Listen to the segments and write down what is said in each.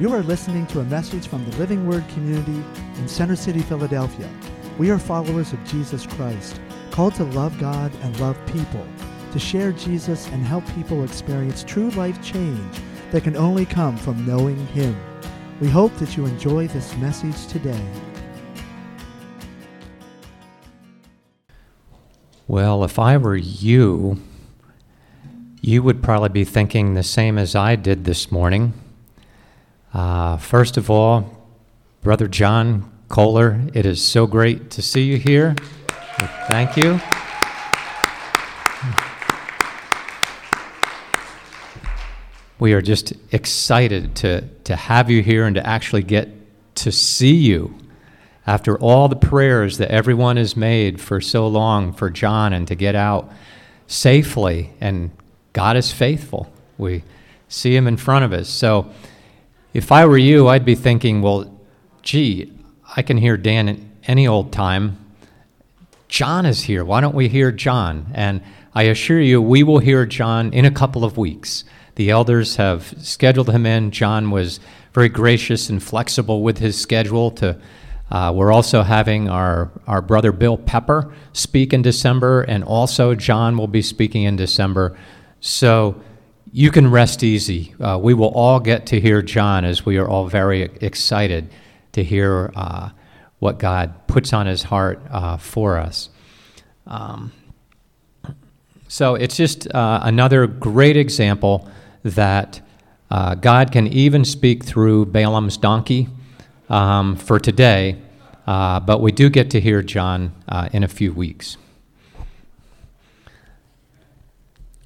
You are listening to a message from the Living Word community in Center City, Philadelphia. We are followers of Jesus Christ, called to love God and love people, to share Jesus and help people experience true life change that can only come from knowing Him. We hope that you enjoy this message today. Well, if I were you, you would probably be thinking the same as I did this morning. Uh, first of all, Brother John Kohler, it is so great to see you here. Thank you. We are just excited to, to have you here and to actually get to see you after all the prayers that everyone has made for so long for John and to get out safely. And God is faithful. We see him in front of us. So if I were you, I'd be thinking, well, gee, I can hear Dan any old time. John is here. Why don't we hear John? And I assure you, we will hear John in a couple of weeks. The elders have scheduled him in. John was very gracious and flexible with his schedule to uh, we're also having our, our brother Bill Pepper speak in December, and also John will be speaking in December. So you can rest easy. Uh, we will all get to hear John as we are all very excited to hear uh, what God puts on his heart uh, for us. Um, so it's just uh, another great example that uh, God can even speak through Balaam's donkey um, for today, uh, but we do get to hear John in a few weeks.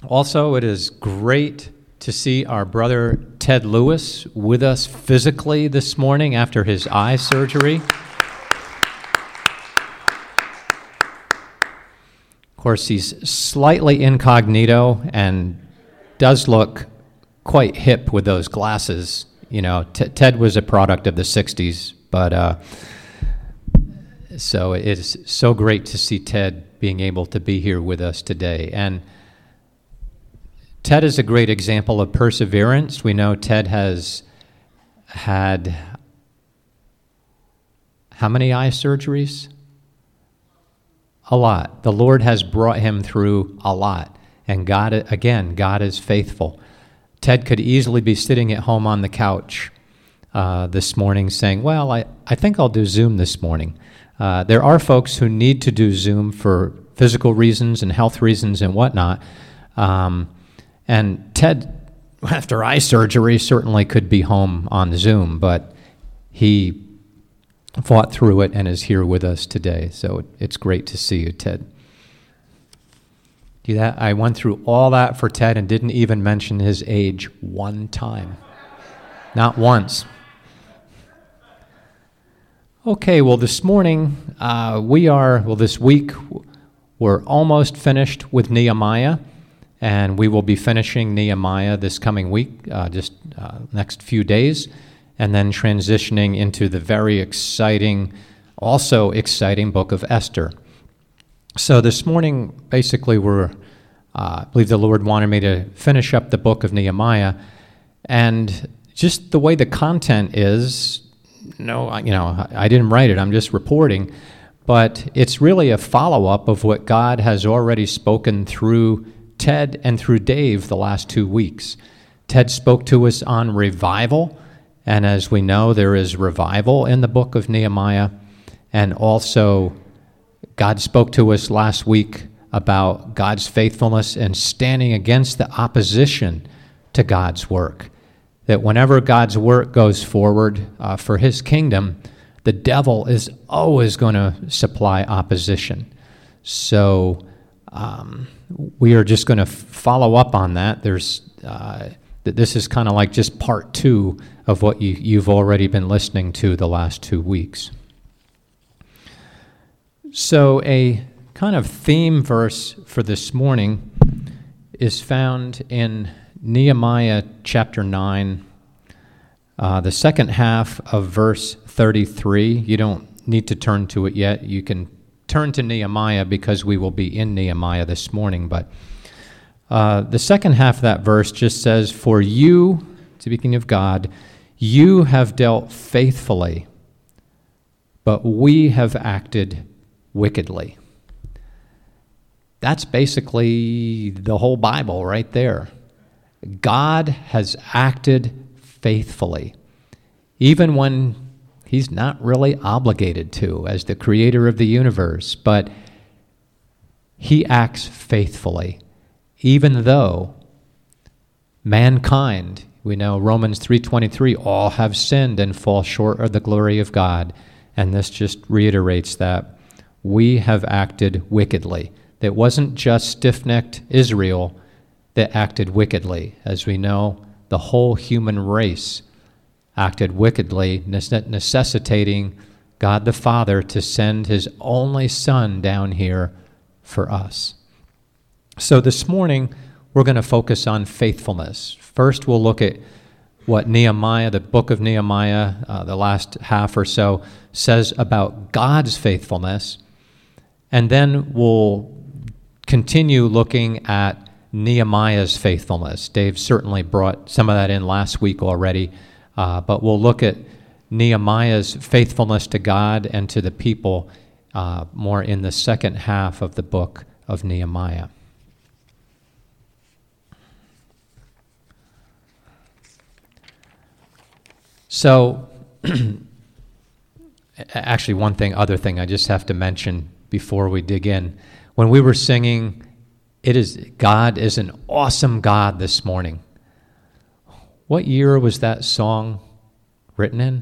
Also, it is great to see our brother Ted Lewis with us physically this morning after his eye surgery. Of course, he's slightly incognito and does look quite hip with those glasses you know, T- Ted was a product of the 60s, but uh, so it's so great to see Ted being able to be here with us today. And Ted is a great example of perseverance. We know Ted has had how many eye surgeries? A lot. The Lord has brought him through a lot. And God, again, God is faithful. Ted could easily be sitting at home on the couch uh, this morning saying, Well, I, I think I'll do Zoom this morning. Uh, there are folks who need to do Zoom for physical reasons and health reasons and whatnot. Um, and Ted, after eye surgery, certainly could be home on Zoom, but he fought through it and is here with us today. So it's great to see you, Ted. Do that? I went through all that for Ted and didn't even mention his age one time. Not once. Okay, well, this morning uh, we are, well, this week we're almost finished with Nehemiah, and we will be finishing Nehemiah this coming week, uh, just uh, next few days, and then transitioning into the very exciting, also exciting book of Esther. So this morning, basically, we're, uh, I believe the Lord wanted me to finish up the book of Nehemiah, and just the way the content is, no, you know, I didn't write it. I'm just reporting, but it's really a follow up of what God has already spoken through Ted and through Dave the last two weeks. Ted spoke to us on revival, and as we know, there is revival in the book of Nehemiah, and also God spoke to us last week about God's faithfulness and standing against the opposition to God's work. That whenever God's work goes forward uh, for his kingdom, the devil is always going to supply opposition. So um, we are just going to follow up on that. There's uh, this is kind of like just part two of what you, you've already been listening to the last two weeks. So, a kind of theme verse for this morning is found in Nehemiah chapter 9, uh, the second half of verse 33. You don't need to turn to it yet. You can turn to Nehemiah because we will be in Nehemiah this morning. But uh, the second half of that verse just says, For you, speaking of God, You have dealt faithfully, but we have acted wickedly. That's basically the whole Bible right there. God has acted faithfully, even when he's not really obligated to as the creator of the universe, but he acts faithfully, even though mankind, we know Romans 3:23, all have sinned and fall short of the glory of God, and this just reiterates that we have acted wickedly. That wasn't just stiff-necked Israel that acted wickedly. As we know, the whole human race acted wickedly, necessitating God the Father to send his only Son down here for us. So this morning, we're going to focus on faithfulness. First, we'll look at what Nehemiah, the book of Nehemiah, uh, the last half or so, says about God's faithfulness. And then we'll continue looking at Nehemiah's faithfulness. Dave certainly brought some of that in last week already, uh, but we'll look at Nehemiah's faithfulness to God and to the people uh, more in the second half of the book of Nehemiah. So, actually, one thing, other thing I just have to mention before we dig in. When we were singing it is God is an awesome God this morning. What year was that song written in?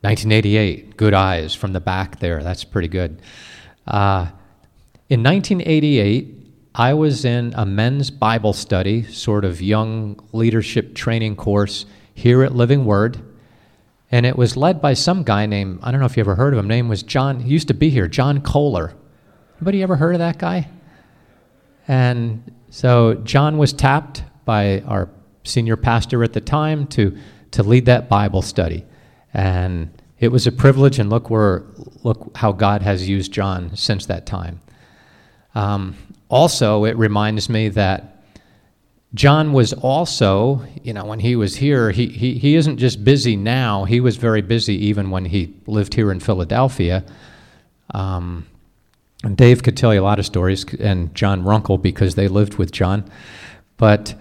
1988. Good eyes from the back there. That's pretty good. Uh, in 1988, I was in a men's Bible study, sort of young leadership training course here at Living Word. And it was led by some guy named, I don't know if you ever heard of him, name was John, he used to be here, John Kohler. Anybody ever heard of that guy? And so John was tapped by our senior pastor at the time to, to lead that Bible study. And it was a privilege, and look, where, look how God has used John since that time. Um, also, it reminds me that John was also, you know, when he was here, he, he, he isn't just busy now, he was very busy even when he lived here in Philadelphia. Um, and Dave could tell you a lot of stories, and John Runkle, because they lived with John. But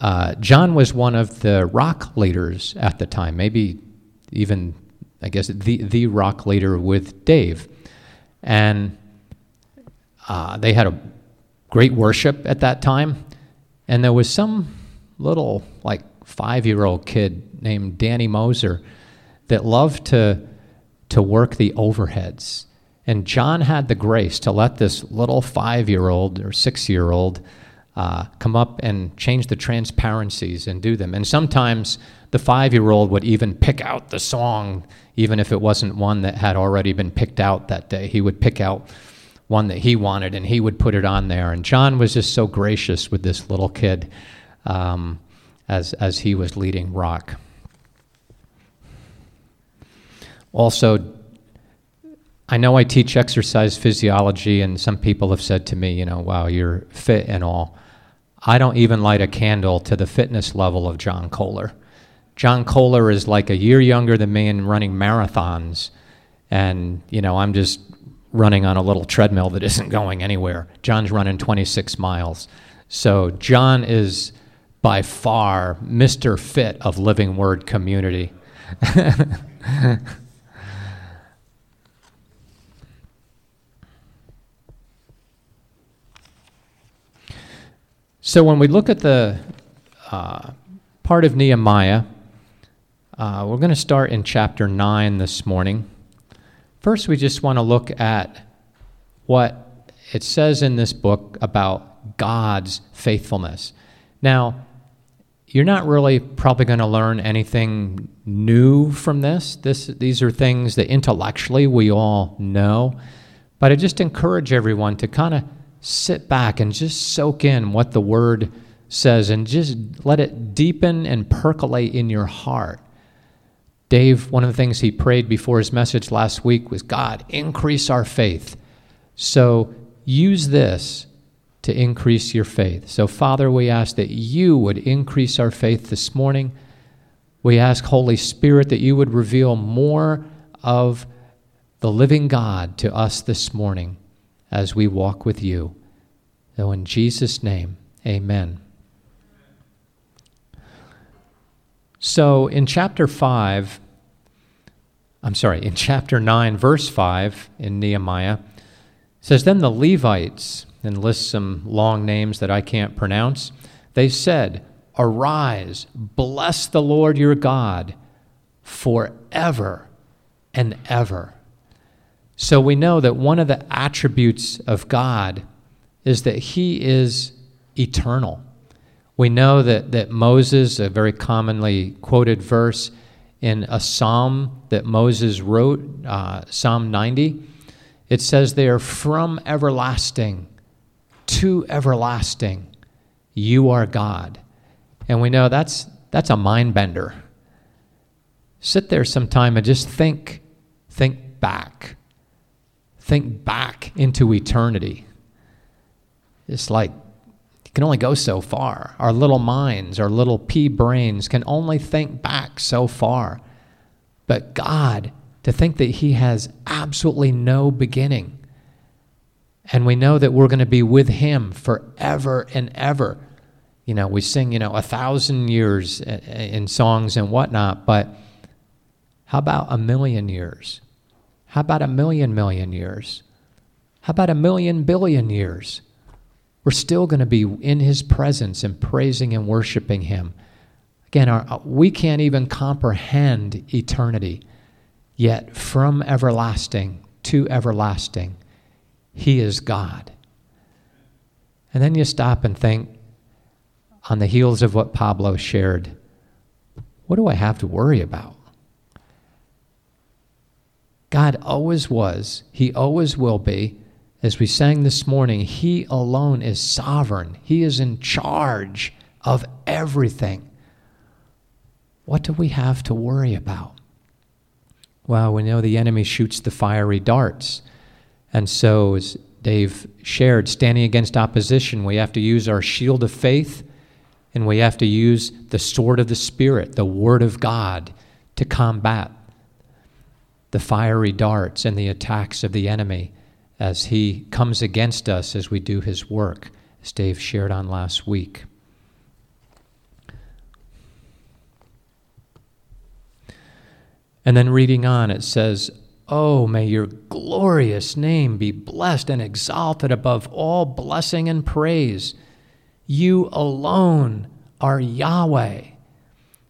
uh, John was one of the rock leaders at the time, maybe even, I guess, the, the rock leader with Dave. And uh, they had a great worship at that time. And there was some little, like, five year old kid named Danny Moser that loved to, to work the overheads and John had the grace to let this little five year old or six year old uh, come up and change the transparencies and do them. And sometimes the five year old would even pick out the song, even if it wasn't one that had already been picked out that day. He would pick out one that he wanted and he would put it on there. And John was just so gracious with this little kid um, as, as he was leading rock. Also, I know I teach exercise physiology, and some people have said to me, you know, wow, you're fit and all. I don't even light a candle to the fitness level of John Kohler. John Kohler is like a year younger than me and running marathons, and, you know, I'm just running on a little treadmill that isn't going anywhere. John's running 26 miles. So, John is by far Mr. Fit of Living Word community. So when we look at the uh, part of Nehemiah, uh, we're going to start in chapter 9 this morning. First, we just want to look at what it says in this book about God's faithfulness. Now, you're not really probably going to learn anything new from this. this. These are things that intellectually we all know. But I just encourage everyone to kind of sit back and just soak in what the word says and just let it deepen and percolate in your heart. Dave, one of the things he prayed before his message last week was God, increase our faith. So use this to increase your faith. So, Father, we ask that you would increase our faith this morning. We ask, Holy Spirit, that you would reveal more of the living God to us this morning as we walk with you. So, in Jesus' name, amen. So, in chapter 5, I'm sorry, in chapter 9, verse 5 in Nehemiah, says, Then the Levites, and lists some long names that I can't pronounce, they said, Arise, bless the Lord your God forever and ever. So we know that one of the attributes of God is that he is eternal. We know that, that Moses, a very commonly quoted verse in a psalm that Moses wrote, uh, Psalm 90, it says They are From everlasting to everlasting, you are God. And we know that's, that's a mind bender. Sit there sometime and just think, think back. Think back into eternity. It's like you can only go so far. Our little minds, our little pea brains can only think back so far. But God, to think that He has absolutely no beginning. And we know that we're going to be with Him forever and ever. You know, we sing, you know, a thousand years in songs and whatnot, but how about a million years? How about a million million years? How about a million billion years? we're still going to be in his presence and praising and worshiping him. Again, our, we can't even comprehend eternity, yet from everlasting to everlasting, he is God. And then you stop and think, on the heels of what Pablo shared, what do I have to worry about? God always was, He always will be, as we sang this morning, He alone is sovereign, He is in charge of everything. What do we have to worry about? Well, we know the enemy shoots the fiery darts. And so, as Dave shared, standing against opposition, we have to use our shield of faith and we have to use the sword of the Spirit, the Word of God, to combat the fiery darts and the attacks of the enemy as he comes against us as we do his work, as Dave shared on last week. And then reading on, it says, Oh, may your glorious name be blessed and exalted above all blessing and praise. You alone are Yahweh.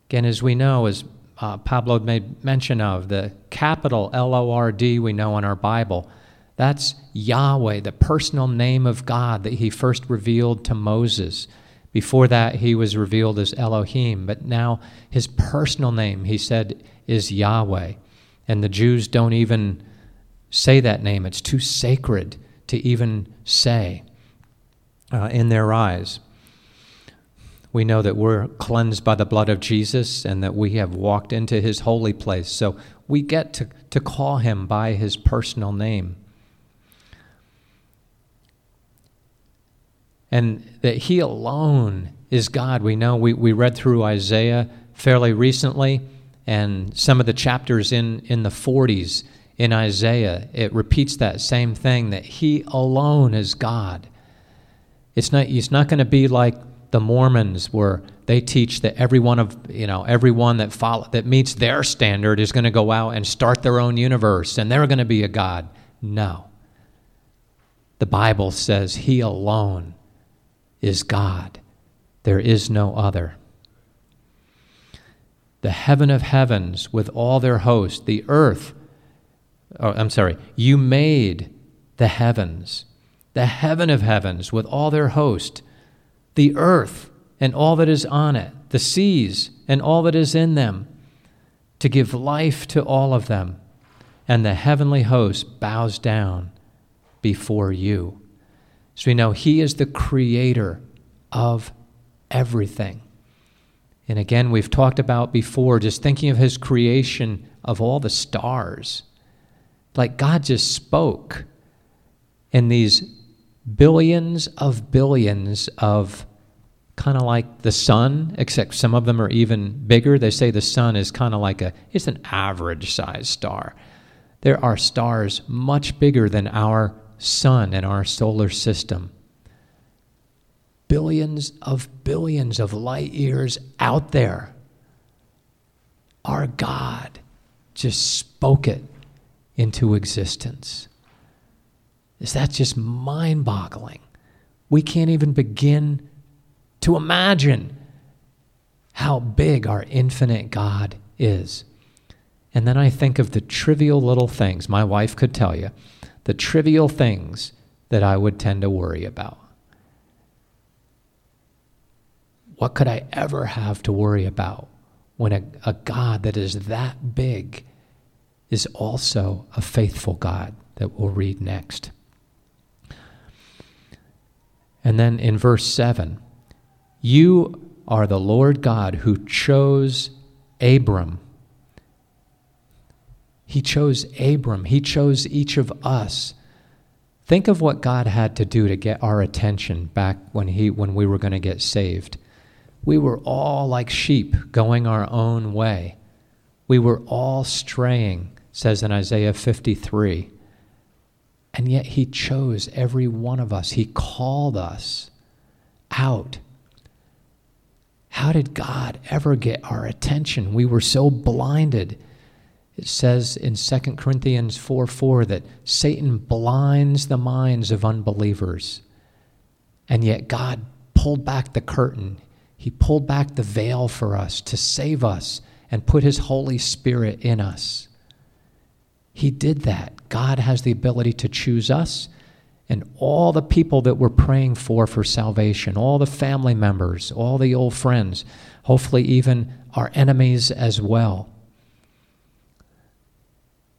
Again, as we know, as uh, Pablo made mention of, the capital L O R D we know in our Bible that's Yahweh, the personal name of God that he first revealed to Moses. Before that, he was revealed as Elohim, but now his personal name, he said, is Yahweh. And the Jews don't even say that name, it's too sacred to even say uh, in their eyes. We know that we're cleansed by the blood of Jesus and that we have walked into his holy place. So we get to, to call him by his personal name. and that He alone is God. We know we, we read through Isaiah fairly recently, and some of the chapters in, in the 40s in Isaiah, it repeats that same thing that He alone is God. It's not, it's not going to be like the Mormons were they teach that every one of you know everyone that follow that meets their standard is going to go out and start their own universe and they're going to be a god. No. The Bible says he alone is God. There is no other. The heaven of heavens with all their host, the earth, oh, I'm sorry, you made the heavens, the heaven of heavens with all their host, the earth and all that is on it, the seas and all that is in them, to give life to all of them. And the heavenly host bows down before you. So we know He is the creator of everything. And again, we've talked about before, just thinking of His creation of all the stars. Like God just spoke, and these billions of billions of kind of like the sun, except some of them are even bigger. They say the sun is kind of like a, it's an average sized star. There are stars much bigger than our sun and our solar system. Billions of billions of light years out there. Our God just spoke it into existence. Is that just mind boggling? We can't even begin to imagine how big our infinite God is. And then I think of the trivial little things my wife could tell you, the trivial things that I would tend to worry about. What could I ever have to worry about when a, a God that is that big is also a faithful God that we'll read next? And then in verse 7, you are the Lord God who chose Abram. He chose Abram. He chose each of us. Think of what God had to do to get our attention back when, he, when we were going to get saved. We were all like sheep going our own way. We were all straying, says in Isaiah 53. And yet He chose every one of us. He called us out how did God ever get our attention? We were so blinded. It says in 2 Corinthians 4 4 that Satan blinds the minds of unbelievers. And yet God pulled back the curtain. He pulled back the veil for us to save us and put His Holy Spirit in us. He did that. God has the ability to choose us and all the people that we're praying for for salvation, all the family members, all the old friends, hopefully even our enemies as well.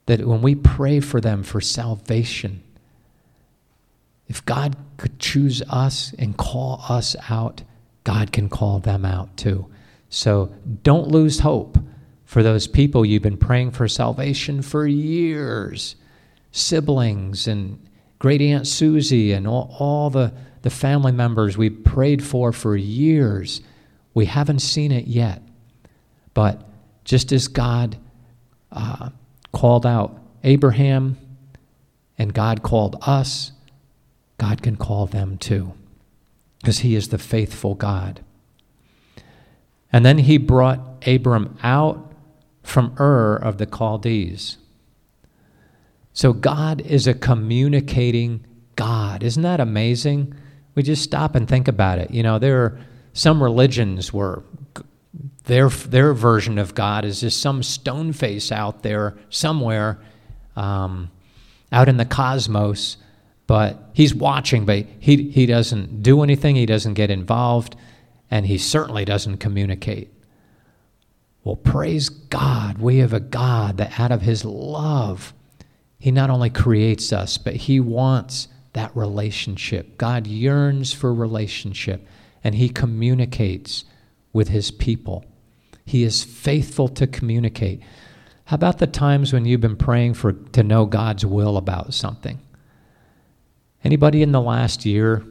That when we pray for them for salvation, if God could choose us and call us out, God can call them out too. So don't lose hope for those people you've been praying for salvation for years, siblings and great Aunt Susie and all, all the, the family members we prayed for for years. We haven't seen it yet. But just as God uh, called out Abraham and God called us, God can call them too, because He is the faithful God. And then He brought Abram out from Ur of the Chaldees. So God is a communicating God. Isn't that amazing? We just stop and think about it. You know, there are some religions where their their version of God is just some stone face out there somewhere, um, out in the cosmos. But he's watching, but he he doesn't do anything. He doesn't get involved, and he certainly doesn't communicate. Well, praise God, we have a God that out of His love he not only creates us, but He wants that relationship. God yearns for relationship, and He communicates with His people. He is faithful to communicate. How about the times when you've been praying for to know God's will about something? Anybody in the last year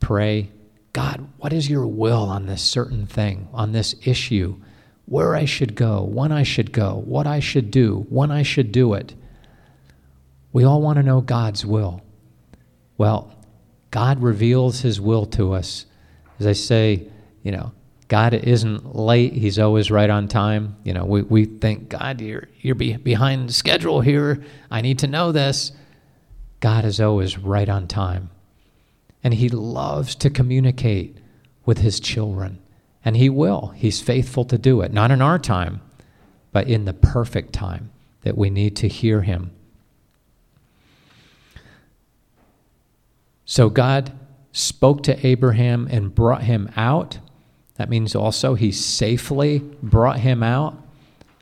pray, God, what is your will on this certain thing, on this issue? Where I should go, when I should go, what I should do, when I should do it. We all want to know God's will. Well, God reveals his will to us. As I say, you know, God isn't late, he's always right on time. You know, we, we think, God, you're, you're be behind schedule here. I need to know this. God is always right on time. And he loves to communicate with his children. And he will. He's faithful to do it. Not in our time, but in the perfect time that we need to hear him. So God spoke to Abraham and brought him out. That means also he safely brought him out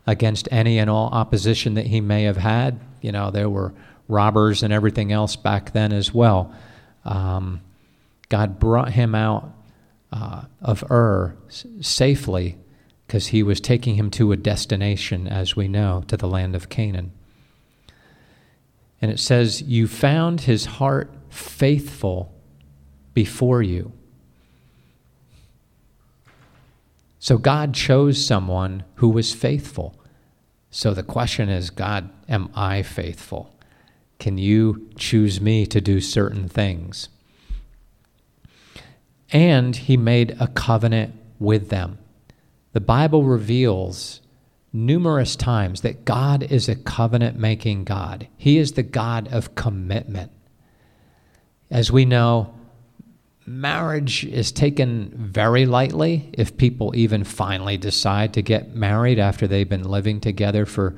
against any and all opposition that he may have had. You know, there were robbers and everything else back then as well. Um, God brought him out uh, of Ur safely because he was taking him to a destination, as we know, to the land of Canaan. And it says, You found his heart faithful before you. So God chose someone who was faithful. So the question is God, am I faithful? Can you choose me to do certain things? And he made a covenant with them. The Bible reveals numerous times that God is a covenant making God. He is the God of commitment. As we know, marriage is taken very lightly if people even finally decide to get married after they've been living together for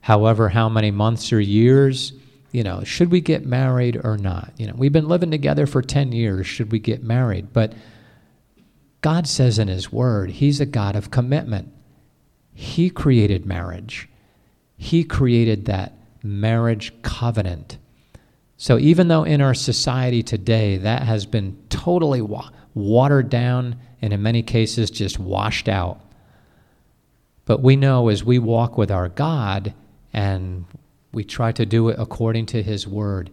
however how many months or years you know should we get married or not? You know we've been living together for 10 years. Should we get married? But god says in his word he's a god of commitment. He created marriage. He created that marriage covenant. So even though in our society today that has been totally wa- watered down and in many cases just washed out, but we know as we walk with our God and we try to do it according to His Word,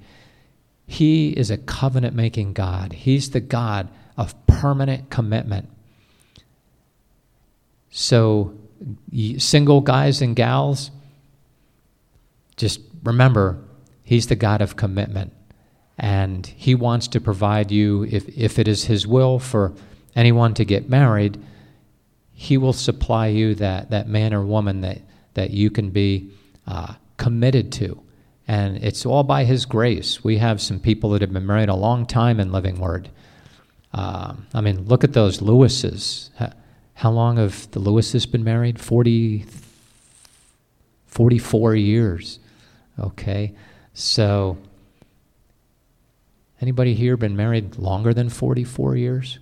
He is a covenant making God. He's the God of permanent commitment. So, single guys and gals, just remember He's the God of commitment. And He wants to provide you, if, if it is His will for anyone to get married, He will supply you that, that man or woman that, that you can be uh, committed to. And it's all by His grace. We have some people that have been married a long time in Living Word. Um, I mean, look at those Lewises. How long have the Lewises been married? 40, 44 years. Okay. So, anybody here been married longer than 44 years?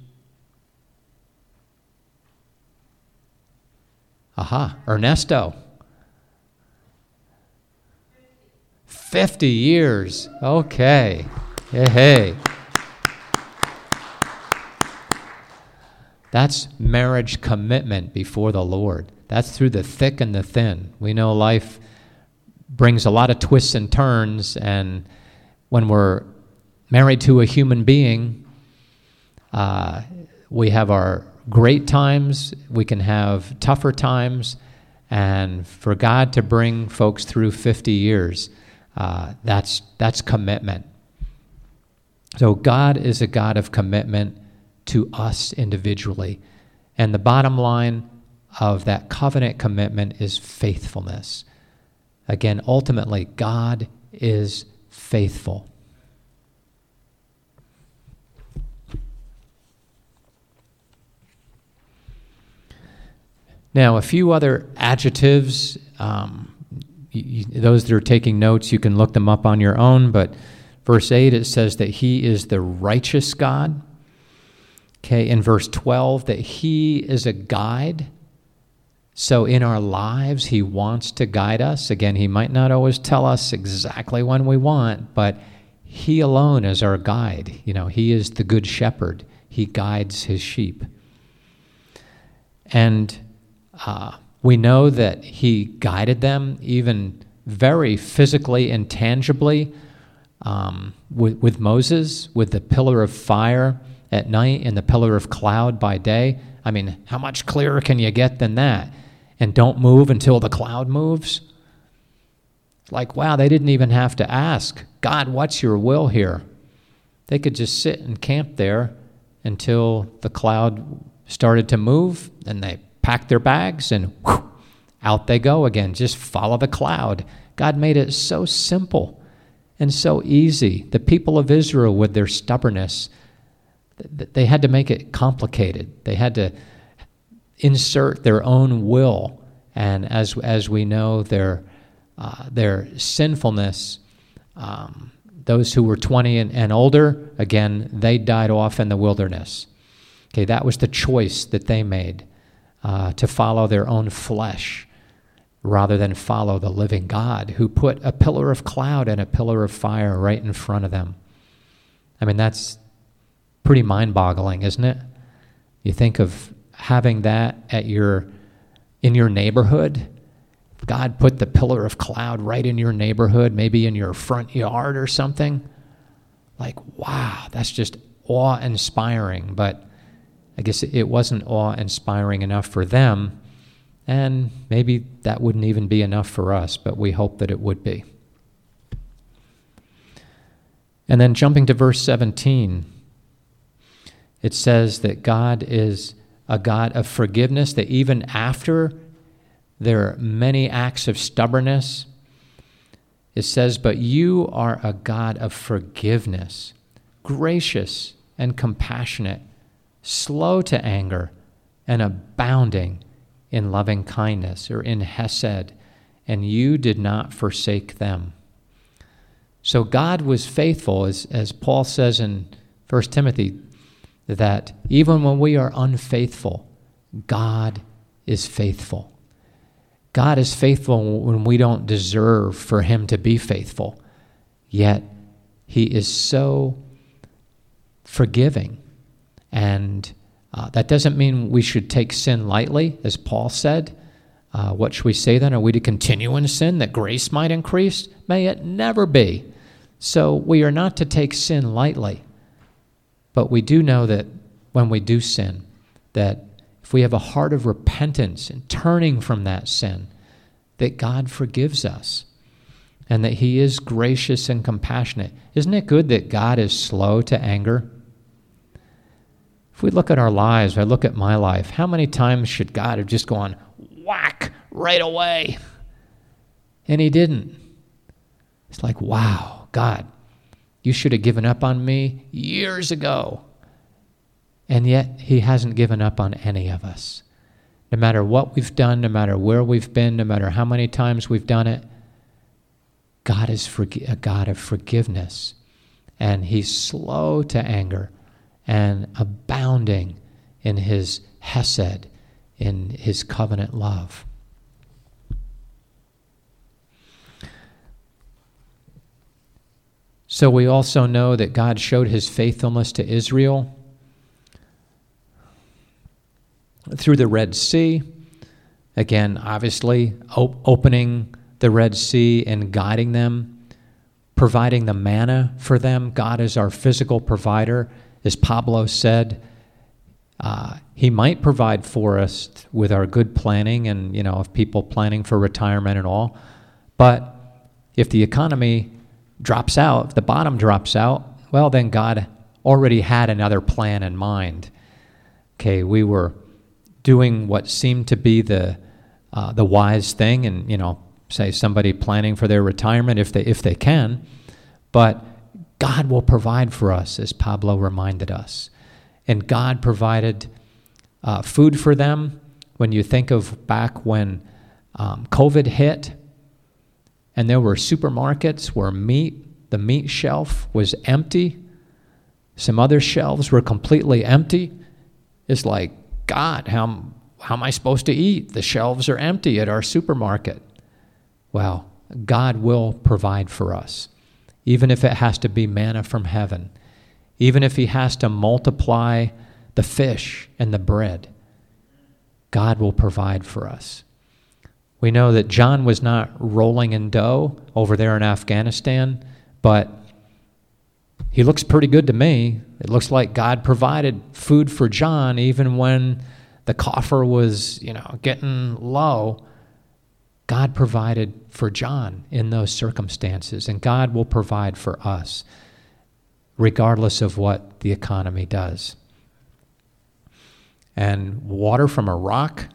Aha, Ernesto. 50 years. Okay. Hey, hey. That's marriage commitment before the Lord. That's through the thick and the thin. We know life brings a lot of twists and turns. And when we're married to a human being, uh, we have our great times, we can have tougher times, and for God to bring folks through 50 years, uh, that's, that's commitment. So, God is a God of commitment to us individually. And the bottom line of that covenant commitment is faithfulness. Again, ultimately, God is faithful. Now, a few other adjectives. Um, you, those that are taking notes, you can look them up on your own. But verse 8, it says that He is the righteous God. Okay, in verse 12, that He is a guide. So, in our lives, He wants to guide us. Again, He might not always tell us exactly when we want, but He alone is our guide. You know, He is the good shepherd, He guides His sheep. And uh, we know that He guided them even very physically and tangibly um, with, with Moses, with the pillar of fire at night and the pillar of cloud by day. I mean, how much clearer can you get than that? and don't move until the cloud moves? Like, wow, they didn't even have to ask, God, what's your will here? They could just sit and camp there until the cloud started to move, and they packed their bags and whew, out they go again. Just follow the cloud. God made it so simple and so easy. The people of Israel, with their stubbornness, they had to make it complicated. They had to insert their own will, and as as we know, their uh, their sinfulness. Um, those who were 20 and, and older, again, they died off in the wilderness. Okay, that was the choice that they made uh, to follow their own flesh rather than follow the living God who put a pillar of cloud and a pillar of fire right in front of them. I mean, that's pretty mind boggling, isn't it? You think of having that at your in your neighborhood. God put the pillar of cloud right in your neighborhood, maybe in your front yard or something. Like, wow, that's just awe inspiring. But I guess it wasn't awe inspiring enough for them, and maybe that wouldn't even be enough for us, but we hope that it would be. And then jumping to verse 17, it says that God is a God of forgiveness, that even after there are many acts of stubbornness, it says, But you are a God of forgiveness, gracious and compassionate, slow to anger, and abounding in loving kindness or in Hesed, and you did not forsake them. So God was faithful, as, as Paul says in 1 Timothy, that even when we are unfaithful, God is faithful. God is faithful when we don't deserve for Him to be faithful, yet He is so forgiving. And uh, that doesn't mean we should take sin lightly, as Paul said. Uh, what should we say then? Are we to continue in sin that grace might increase? May it never be. So we are not to take sin lightly. But we do know that when we do sin, that if we have a heart of repentance and turning from that sin, that God forgives us and that He is gracious and compassionate. Isn't it good that God is slow to anger? If we look at our lives, I look at my life, how many times should God have just gone whack right away? And He didn't. It's like, wow, God, you should have given up on me years ago. And yet, He hasn't given up on any of us. No matter what we've done, no matter where we've been, no matter how many times we've done it, God is a God of forgiveness. And He's slow to anger and abounding in His Hesed, in His covenant love. So we also know that God showed his faithfulness to Israel through the Red Sea. Again, obviously, op- opening the Red Sea and guiding them, providing the manna for them. God is our physical provider. As Pablo said, uh, he might provide for us with our good planning and, you know, of people planning for retirement and all. But if the economy drops out, if the bottom drops out, well, then God already had another plan in mind. Okay, we were doing what seemed to be the uh, the wise thing, and you know, say somebody planning for their retirement if they if they can, but God will provide for us, as Pablo reminded us, and God provided uh, food for them. When you think of back when um, COVID hit, and there were supermarkets where meat, the meat shelf was empty. Some other shelves were completely empty. It's like God, how, how am I supposed to eat? The shelves are empty at our supermarket. Well, God will provide for us, even if it has to be manna from heaven, even if He has to multiply the fish and the bread. God will provide for us. We know that John was not rolling in dough over there in Afghanistan, but he looks pretty good to me. It looks like God provided food for John even when the coffer was, you know, getting low. God provided for John in those circumstances, and God will provide for us regardless of what the economy does. And water from a rock,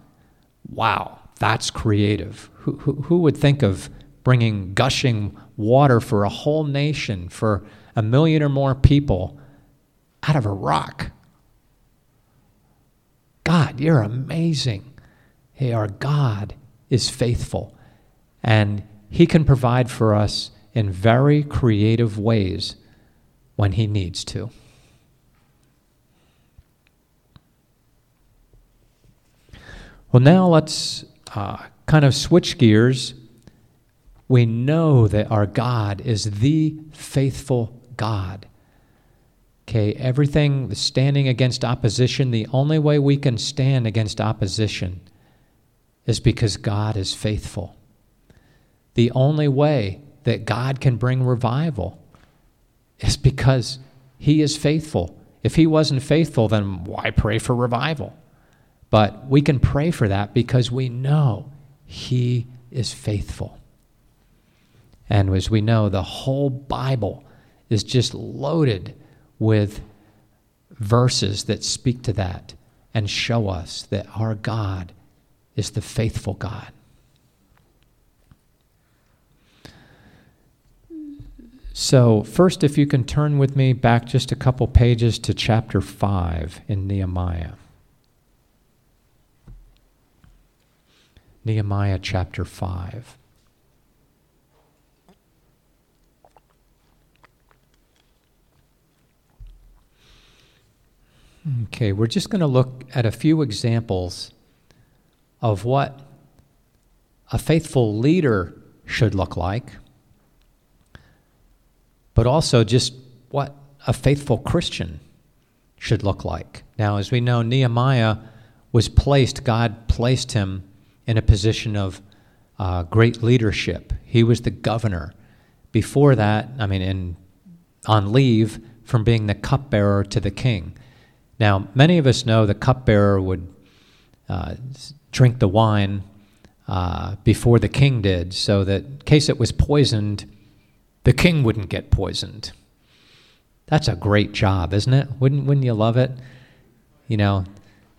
wow, that's creative. Who, who, who would think of bringing gushing water for a whole nation, for a million or more people out of a rock. God, you're amazing. Hey, our God is faithful, and He can provide for us in very creative ways when He needs to. Well, now let's uh, kind of switch gears. We know that our God is the faithful God. Okay, everything standing against opposition, the only way we can stand against opposition is because God is faithful. The only way that God can bring revival is because He is faithful if he wasn't faithful, then why pray for revival? But we can pray for that because we know he is faithful. And as we know, the whole Bible is just loaded with verses that speak to that and show us that our God is the faithful God. So, first, if you can turn with me back just a couple pages to chapter 5 in Nehemiah. Nehemiah chapter 5. Okay, we're just going to look at a few examples of what a faithful leader should look like, but also just what a faithful Christian should look like. Now, as we know, Nehemiah was placed, God placed him in a position of uh, great leadership. He was the governor. Before that, I mean, in, on leave from being the cupbearer to the king. Now, many of us know the cupbearer would uh, drink the wine uh, before the king did, so that in case it was poisoned, the king wouldn't get poisoned. That's a great job, isn't it? Wouldn't, wouldn't you love it? You know,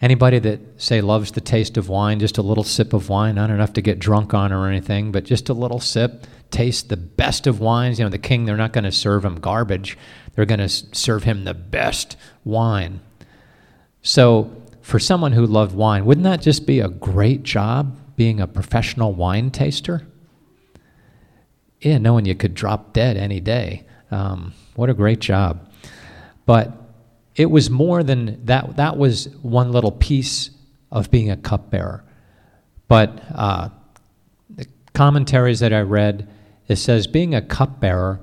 anybody that, say, loves the taste of wine, just a little sip of wine, not enough to get drunk on or anything, but just a little sip, taste the best of wines. You know, the king, they're not going to serve him garbage, they're going to serve him the best wine. So, for someone who loved wine, wouldn't that just be a great job being a professional wine taster? Yeah, knowing you could drop dead any day. Um, what a great job. But it was more than that. That was one little piece of being a cupbearer. But uh, the commentaries that I read, it says being a cupbearer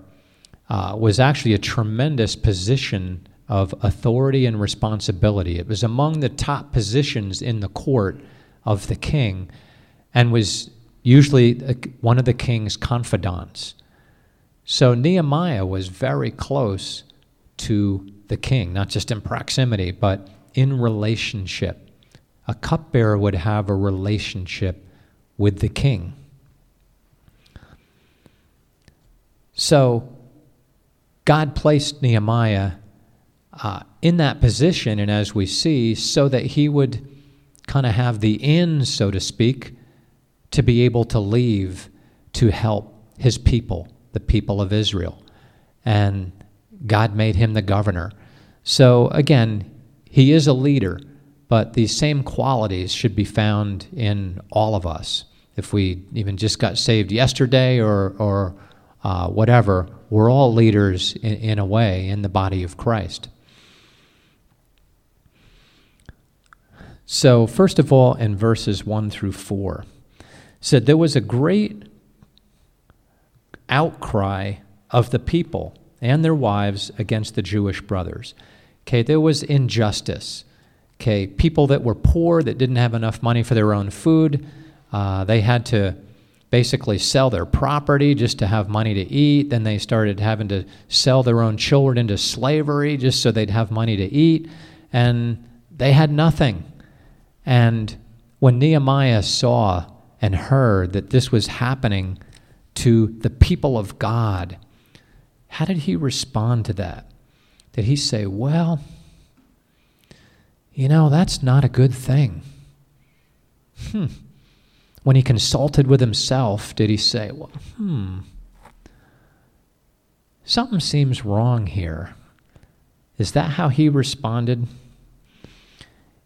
uh, was actually a tremendous position of authority and responsibility. It was among the top positions in the court of the king and was usually one of the king's confidants. So Nehemiah was very close to the king, not just in proximity, but in relationship. A cupbearer would have a relationship with the king. So God placed Nehemiah uh, in that position, and as we see, so that he would kind of have the in, so to speak, to be able to leave to help his people, the people of Israel. And God made him the governor. So again, he is a leader, but these same qualities should be found in all of us. If we even just got saved yesterday or, or uh, whatever, we're all leaders in, in a way in the body of Christ. So, first of all, in verses 1 through 4, said there was a great outcry of the people and their wives against the Jewish brothers. Okay, there was injustice. Okay, people that were poor, that didn't have enough money for their own food, uh, they had to basically sell their property just to have money to eat. Then they started having to sell their own children into slavery just so they'd have money to eat. And they had nothing. And when Nehemiah saw and heard that this was happening to the people of God, how did he respond to that? Did he say, Well, you know, that's not a good thing? Hmm. When he consulted with himself, did he say, Well, hmm, something seems wrong here? Is that how he responded?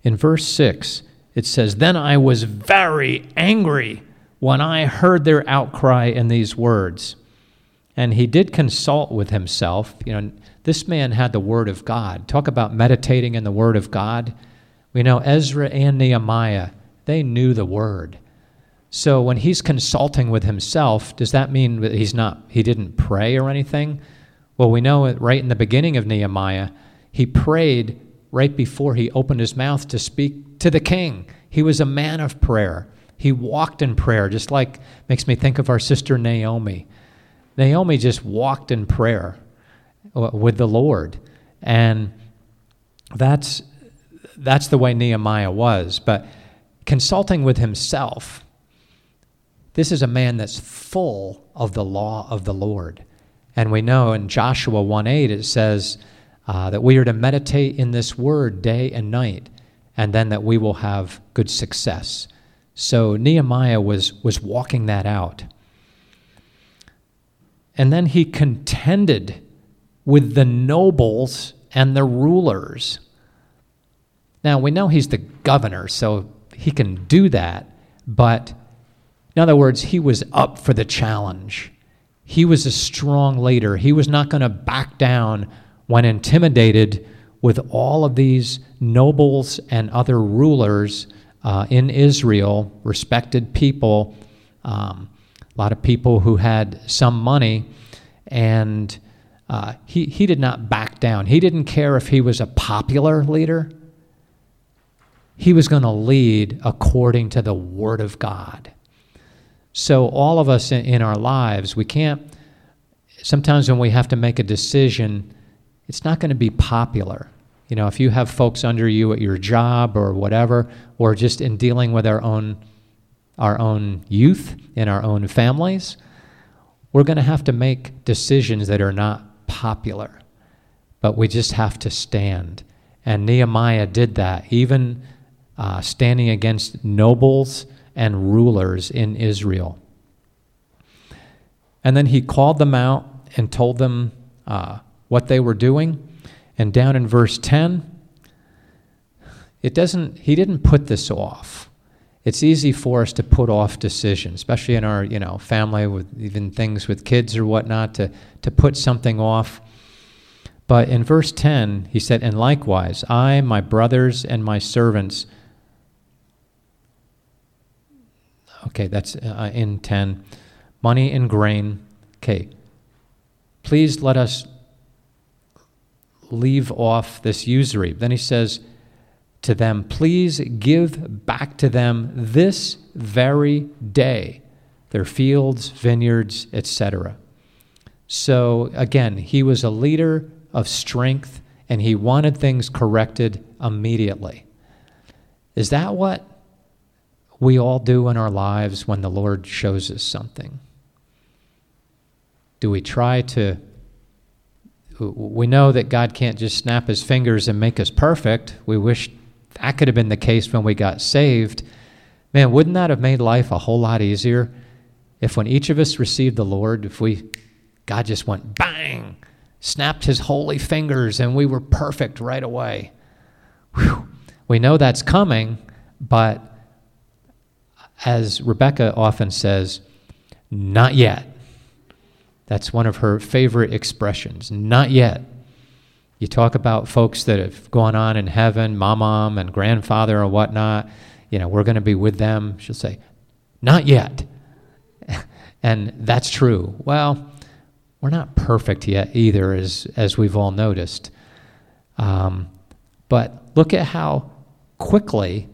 In verse 6, it says, Then I was very angry when I heard their outcry in these words. And he did consult with himself. You know, this man had the Word of God. Talk about meditating in the Word of God. We know Ezra and Nehemiah, they knew the Word. So when he's consulting with himself, does that mean that he's not, he didn't pray or anything? Well, we know right in the beginning of Nehemiah, he prayed right before he opened his mouth to speak to the king. He was a man of prayer. He walked in prayer, just like makes me think of our sister Naomi. Naomi just walked in prayer uh, with the Lord. And that's, that's the way Nehemiah was. But consulting with himself, this is a man that's full of the law of the Lord. And we know in Joshua 1 8, it says uh, that we are to meditate in this word day and night, and then that we will have good success. So Nehemiah was, was walking that out. And then he contended with the nobles and the rulers. Now, we know he's the governor, so he can do that, but in other words, he was up for the challenge. He was a strong leader. He was not going to back down when intimidated with all of these nobles and other rulers uh, in Israel, respected people, um, a lot of people who had some money, and uh, he, he did not back down. He didn't care if he was a popular leader. He was going to lead according to the Word of God. So, all of us in, in our lives, we can't, sometimes when we have to make a decision, it's not going to be popular. You know, if you have folks under you at your job or whatever, or just in dealing with our own, our own youth in our own families, we're going to have to make decisions that are not popular. But we just have to stand. And Nehemiah did that, even uh, standing against nobles and rulers in Israel. And then he called them out and told them uh, what they were doing. And down in verse 10, it doesn't, he didn't put this off. It's easy for us to put off decisions, especially in our you know family with even things with kids or whatnot, to, to put something off. But in verse 10, he said, And likewise, I, my brothers, and my servants Okay, that's uh, in 10. Money and grain. Okay. Please let us leave off this usury. Then he says to them, Please give back to them this very day their fields, vineyards, etc. So again, he was a leader of strength and he wanted things corrected immediately. Is that what we all do in our lives when the Lord shows us something? Do we try to? We know that God can't just snap his fingers and make us perfect. We wish that could have been the case when we got saved. Man, wouldn't that have made life a whole lot easier if when each of us received the Lord, if we, God just went bang, snapped his holy fingers, and we were perfect right away? Whew. We know that's coming, but as Rebecca often says, not yet. That's one of her favorite expressions, not yet. You talk about folks that have gone on in heaven, mom and grandfather and whatnot, you know, we're going to be with them. She'll say, not yet. and that's true. Well, we're not perfect yet either, as, as we've all noticed. Um, but look at how quickly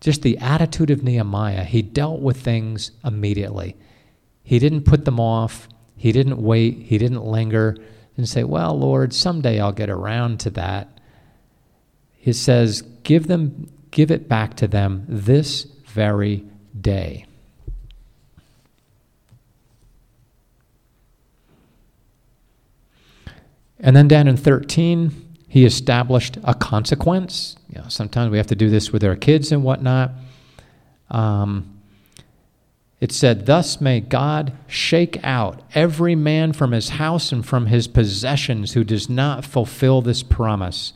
just the attitude of Nehemiah. He dealt with things immediately. He didn't put them off. He didn't wait. He didn't linger and say, Well, Lord, someday I'll get around to that. He says, Give them, give it back to them this very day. And then down in 13, he established a consequence. You know, sometimes we have to do this with our kids and whatnot. Um, it said, Thus may God shake out every man from his house and from his possessions who does not fulfill this promise.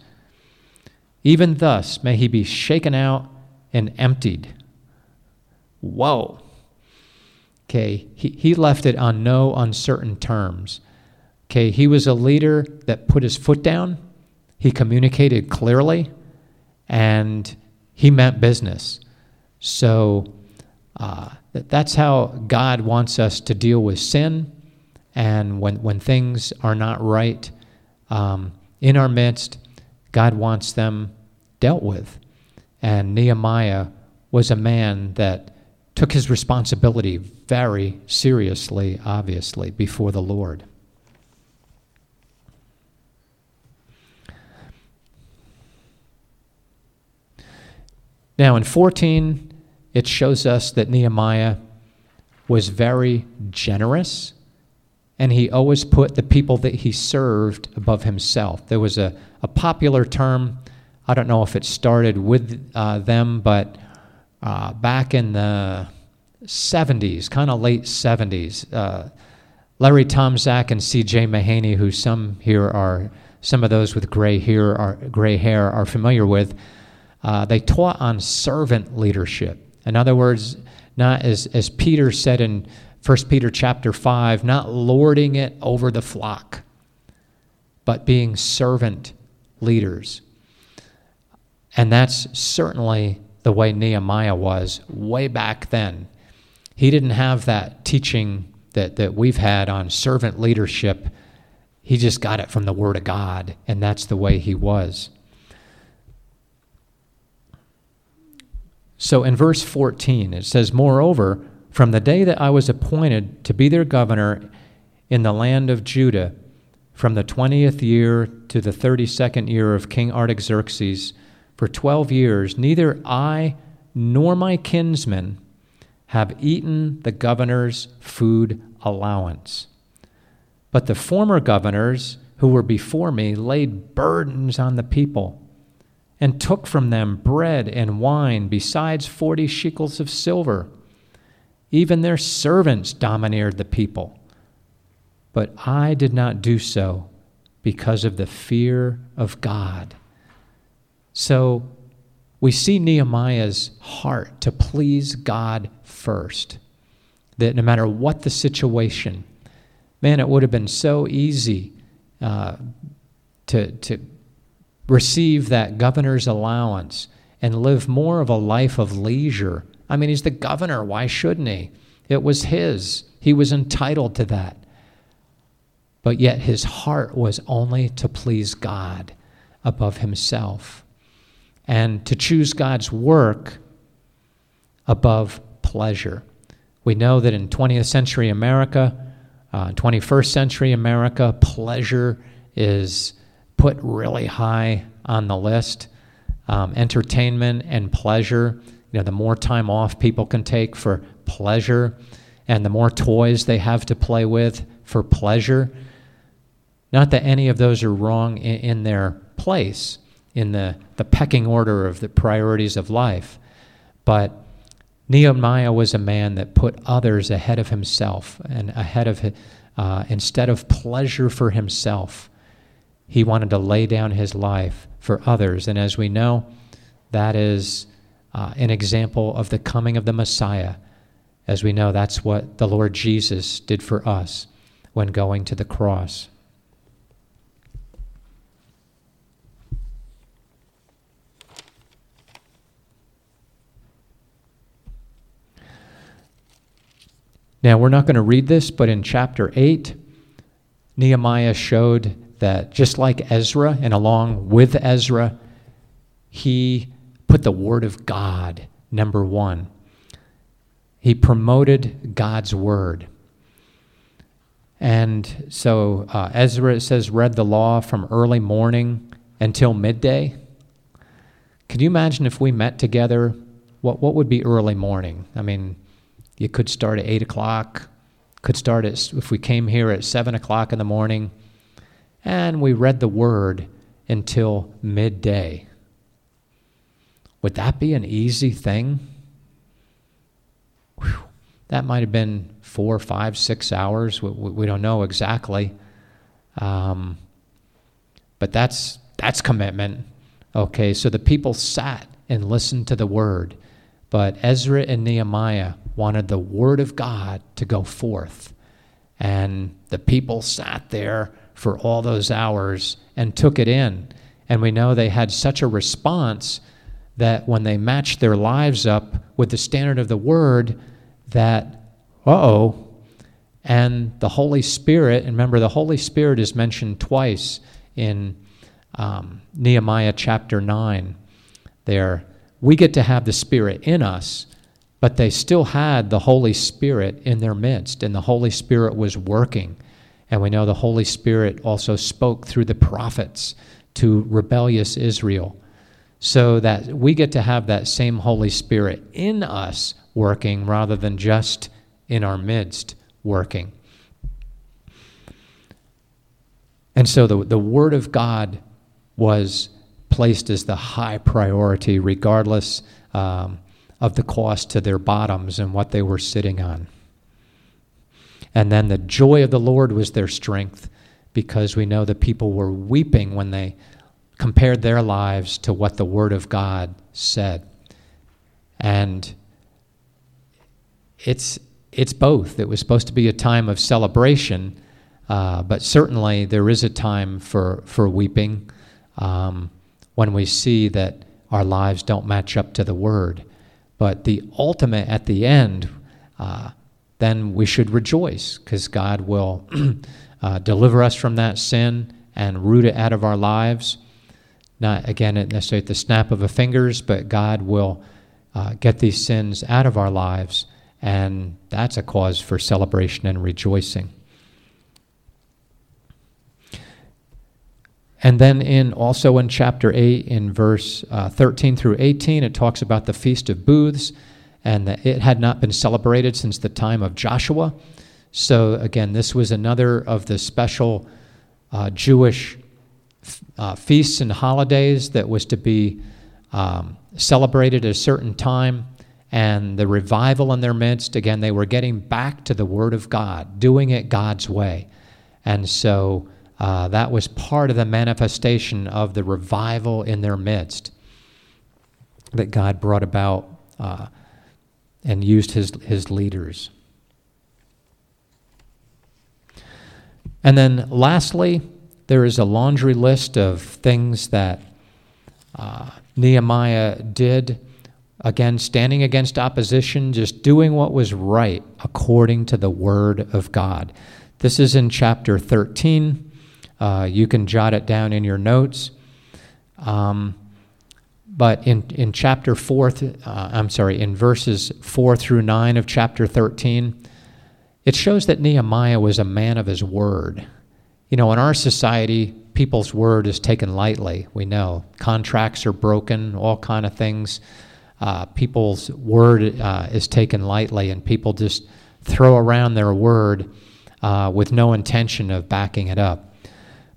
Even thus may he be shaken out and emptied. Whoa. Okay, he, he left it on no uncertain terms. Okay, he was a leader that put his foot down he communicated clearly and he meant business. So uh, that's how God wants us to deal with sin. And when, when things are not right um, in our midst, God wants them dealt with. And Nehemiah was a man that took his responsibility very seriously, obviously, before the Lord. Now, in 14, it shows us that Nehemiah was very generous and he always put the people that he served above himself. There was a, a popular term, I don't know if it started with uh, them, but uh, back in the 70s, kind of late 70s, uh, Larry Tomczak and C.J. Mahaney, who some here are, some of those with gray hair are, gray hair are familiar with, uh, they taught on servant leadership. In other words, not as, as Peter said in 1 Peter chapter 5, not lording it over the flock, but being servant leaders. And that's certainly the way Nehemiah was way back then. He didn't have that teaching that, that we've had on servant leadership. He just got it from the Word of God, and that's the way he was. So in verse 14, it says, Moreover, from the day that I was appointed to be their governor in the land of Judah, from the 20th year to the 32nd year of King Artaxerxes, for 12 years, neither I nor my kinsmen have eaten the governor's food allowance. But the former governors who were before me laid burdens on the people and took from them bread and wine, besides forty shekels of silver. Even their servants domineered the people. But I did not do so because of the fear of God. So we see Nehemiah's heart to please God first. That no matter what the situation, man, it would have been so easy uh, to, to receive that governor's allowance and live more of a life of leisure. I mean, he's the governor. Why shouldn't he? It was his, he was entitled to that. But yet his heart was only to please God above himself and to choose God's work above pleasure. We know that in 20th century America, uh, 21st century America, pleasure is put really high on the list. Um, entertainment and pleasure. You know, the more time off people can take for pleasure, and the more toys they have to play with for pleasure. Not that any of those are wrong in, in their place in the, the pecking order of the priorities of life, but Nehemiah was a man that put others ahead of himself and ahead of uh, instead of pleasure for himself he wanted to lay down his life for others. And as we know, that is uh, an example of the coming of the Messiah. As we know, that's what the Lord Jesus did for us when going to the cross. Now, we're not going to read this, but in chapter 8, Nehemiah showed that just like Ezra, and along with Ezra, he put the Word of God number one. He promoted God's Word. And so uh, Ezra, says, read the law from early morning until midday. Can you imagine if we met together? What, what would be early morning? I mean, you could start at 8 o'clock, could start at, if we came here at 7 o'clock in the morning and we read the word until midday. Would that be an easy thing? Whew. That might have been four, five, six hours. We, we don't know exactly. Um, but that's, that's commitment. Okay, so the people sat and listened to the word. But Ezra and Nehemiah wanted the word of God to go forth. And the people sat there for all those hours and took it in. And we know they had such a response that when they matched their lives up with the standard of the word, that, uh oh, and the Holy Spirit, and remember, the Holy Spirit is mentioned twice in um, Nehemiah chapter 9. There, we get to have the Spirit in us, but they still had the Holy Spirit in their midst, and the Holy Spirit was working. And we know the Holy Spirit also spoke through the prophets to rebellious Israel. so that we get to have that same Holy Spirit in us working rather than just in our midst working. And so the, the Word of God was placed as the high priority, regardless um, of the cost to their bottoms and what they were sitting on. And then the joy of the Lord was their strength because we know that people were weeping when they compared their lives to what the Word of God said. And it's, it's both. It was supposed to be a time of celebration, uh, but certainly there is a time for, for weeping um, when we see that our lives don't match up to the Word. But the ultimate at the end, uh, then we should rejoice because God will uh, deliver us from that sin and root it out of our lives. Not, again, necessarily at the snap of a fingers, but God will uh, get these sins out of our lives, and that's a cause for celebration and rejoicing. And then in also in chapter 8, in verse uh, 13 through 18, it talks about the Feast of Booths and it had not been celebrated since the time of Joshua. So again, this was another of the special uh, Jewish uh, feasts and holidays that was to be um, celebrated at a certain time. And the revival in their midst, again, they were getting back to the Word of God, doing it God's way. And so uh, that was part of the manifestation of the revival in their midst that God brought about uh, and used his, his leaders. And then lastly, there is a laundry list of things that uh, Nehemiah did. Again, standing against opposition, just doing what was right according to the word of God. This is in chapter 13. Uh, you can jot it down in your notes. Um, but in, in chapter 4, uh, I'm sorry, in verses 4 through 9 of chapter 13, it shows that Nehemiah was a man of his word. You know, in our society, people's word is taken lightly. We know contracts are broken, all kind of things. Uh, people's word uh, is taken lightly, and people just throw around their word uh, with no intention of backing it up.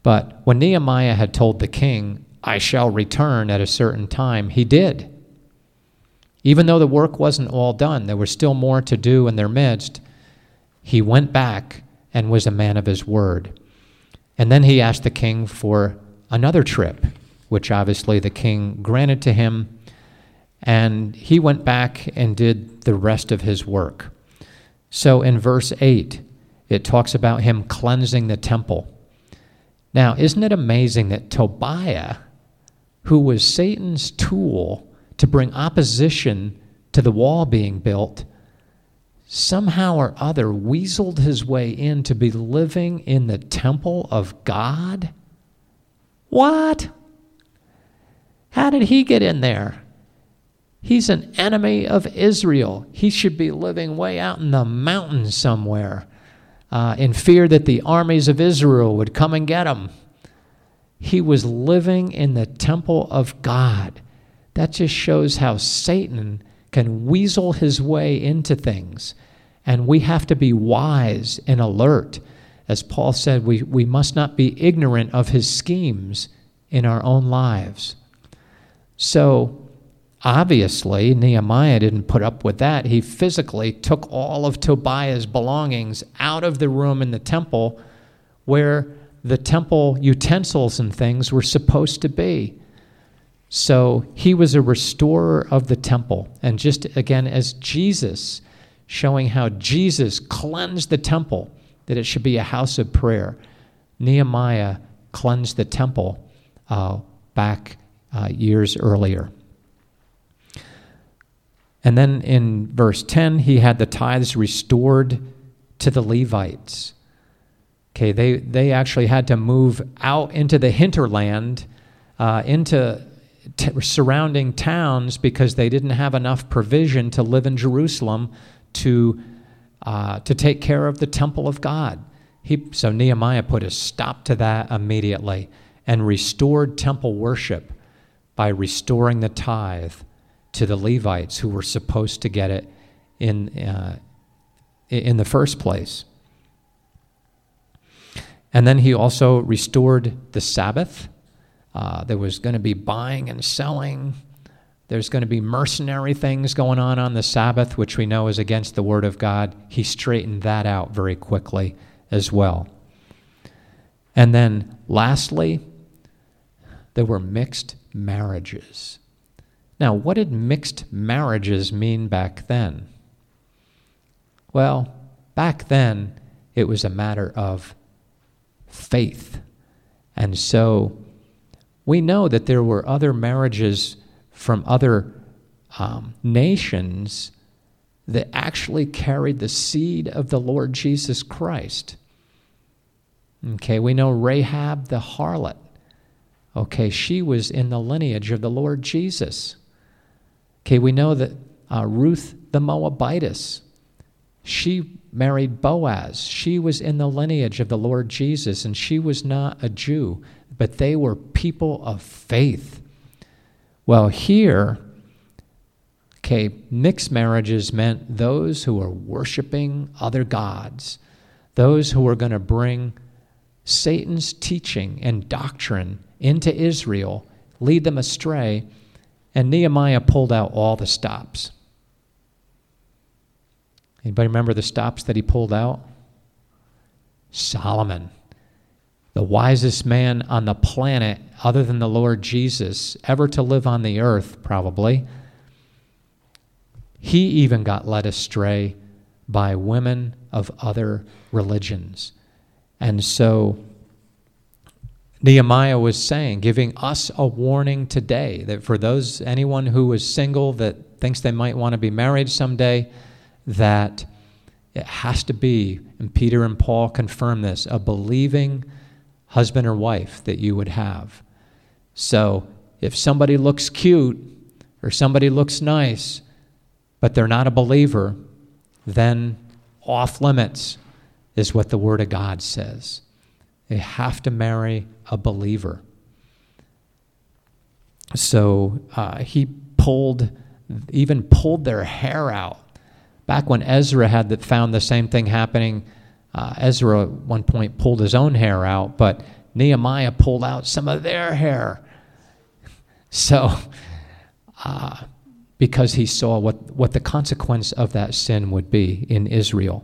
But when Nehemiah had told the king, I shall return at a certain time, he did. Even though the work wasn't all done, there was still more to do in their midst. He went back and was a man of his word. And then he asked the king for another trip, which obviously the king granted to him. And he went back and did the rest of his work. So in verse 8, it talks about him cleansing the temple. Now, isn't it amazing that Tobiah, who was Satan's tool to bring opposition to the wall being built, somehow or other weaseled his way in to be living in the temple of God? What? How did he get in there? He's an enemy of Israel. He should be living way out in the mountains somewhere uh, in fear that the armies of Israel would come and get him. He was living in the temple of God. That just shows how Satan can weasel his way into things. And we have to be wise and alert. As Paul said, we, we must not be ignorant of his schemes in our own lives. So, obviously, Nehemiah didn't put up with that. He physically took all of Tobiah's belongings out of the room in the temple where the temple utensils and things were supposed to be. So he was a restorer of the temple. And just again, as Jesus, showing how Jesus cleansed the temple, that it should be a house of prayer, Nehemiah cleansed the temple uh, back uh, years earlier. And then in verse 10, he had the tithes restored to the Levites. Okay, they, they actually had to move out into the hinterland, uh, into t- surrounding towns because they didn't have enough provision to live in Jerusalem to, uh, to take care of the temple of God. He, so Nehemiah put a stop to that immediately and restored temple worship by restoring the tithe to the Levites who were supposed to get it in, uh, in the first place. And then he also restored the Sabbath. Uh, there was going to be buying and selling. There's going to be mercenary things going on on the Sabbath, which we know is against the Word of God. He straightened that out very quickly as well. And then lastly, there were mixed marriages. Now, what did mixed marriages mean back then? Well, back then, it was a matter of faith. And so we know that there were other marriages from other um, nations that actually carried the seed of the Lord Jesus Christ. Okay, we know Rahab the harlot. Okay, she was in the lineage of the Lord Jesus. Okay, we know that uh, Ruth the Moabitess, she married Boaz. She was in the lineage of the Lord Jesus, and she was not a Jew, but they were people of faith. Well, here, okay, mixed marriages meant those who were worshiping other gods, those who were going to bring Satan's teaching and doctrine into Israel, lead them astray, and Nehemiah pulled out all the stops. Anybody remember the stops that he pulled out? Solomon, the wisest man on the planet, other than the Lord Jesus, ever to live on the earth, probably. He even got led astray by women of other religions. And so Nehemiah was saying, giving us a warning today that for those, anyone who is single that thinks they might want to be married someday, that it has to be, and Peter and Paul confirm this, a believing husband or wife that you would have. So if somebody looks cute or somebody looks nice, but they're not a believer, then off limits is what the Word of God says. They have to marry a believer. So uh, he pulled, even pulled their hair out Back when Ezra had found the same thing happening, uh, Ezra at one point pulled his own hair out, but Nehemiah pulled out some of their hair. So, uh, because he saw what, what the consequence of that sin would be in Israel.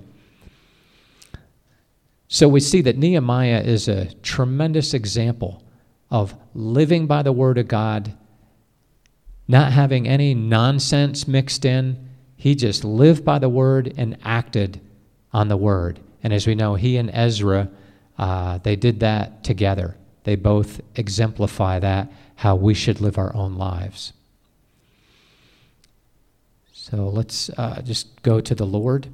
So we see that Nehemiah is a tremendous example of living by the Word of God, not having any nonsense mixed in, he just lived by the word and acted on the word. And as we know, he and Ezra, uh, they did that together. They both exemplify that, how we should live our own lives. So let's uh, just go to the Lord.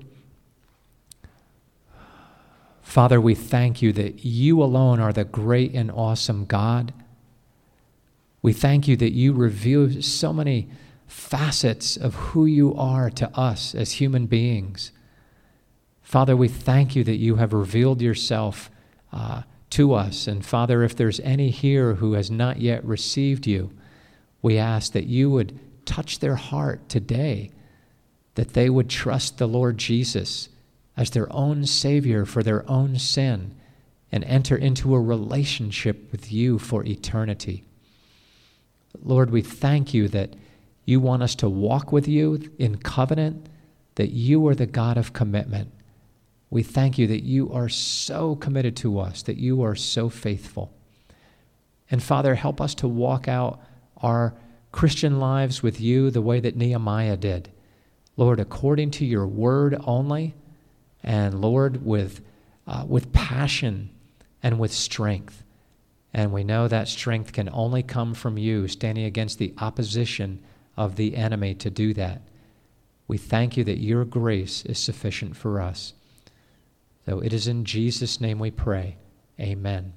Father, we thank you that you alone are the great and awesome God. We thank you that you reveal so many facets of who you are to us as human beings. Father, we thank you that you have revealed yourself uh, to us. And Father, if there's any here who has not yet received you, we ask that you would touch their heart today, that they would trust the Lord Jesus as their own Savior for their own sin and enter into a relationship with you for eternity. Lord, we thank you that you want us to walk with you in covenant, that you are the God of commitment. We thank you that you are so committed to us, that you are so faithful. And Father, help us to walk out our Christian lives with you the way that Nehemiah did. Lord, according to your word only, and Lord, with, uh, with passion and with strength. And we know that strength can only come from you, standing against the opposition of the enemy to do that. We thank you that your grace is sufficient for us. So it is in Jesus' name we pray. Amen.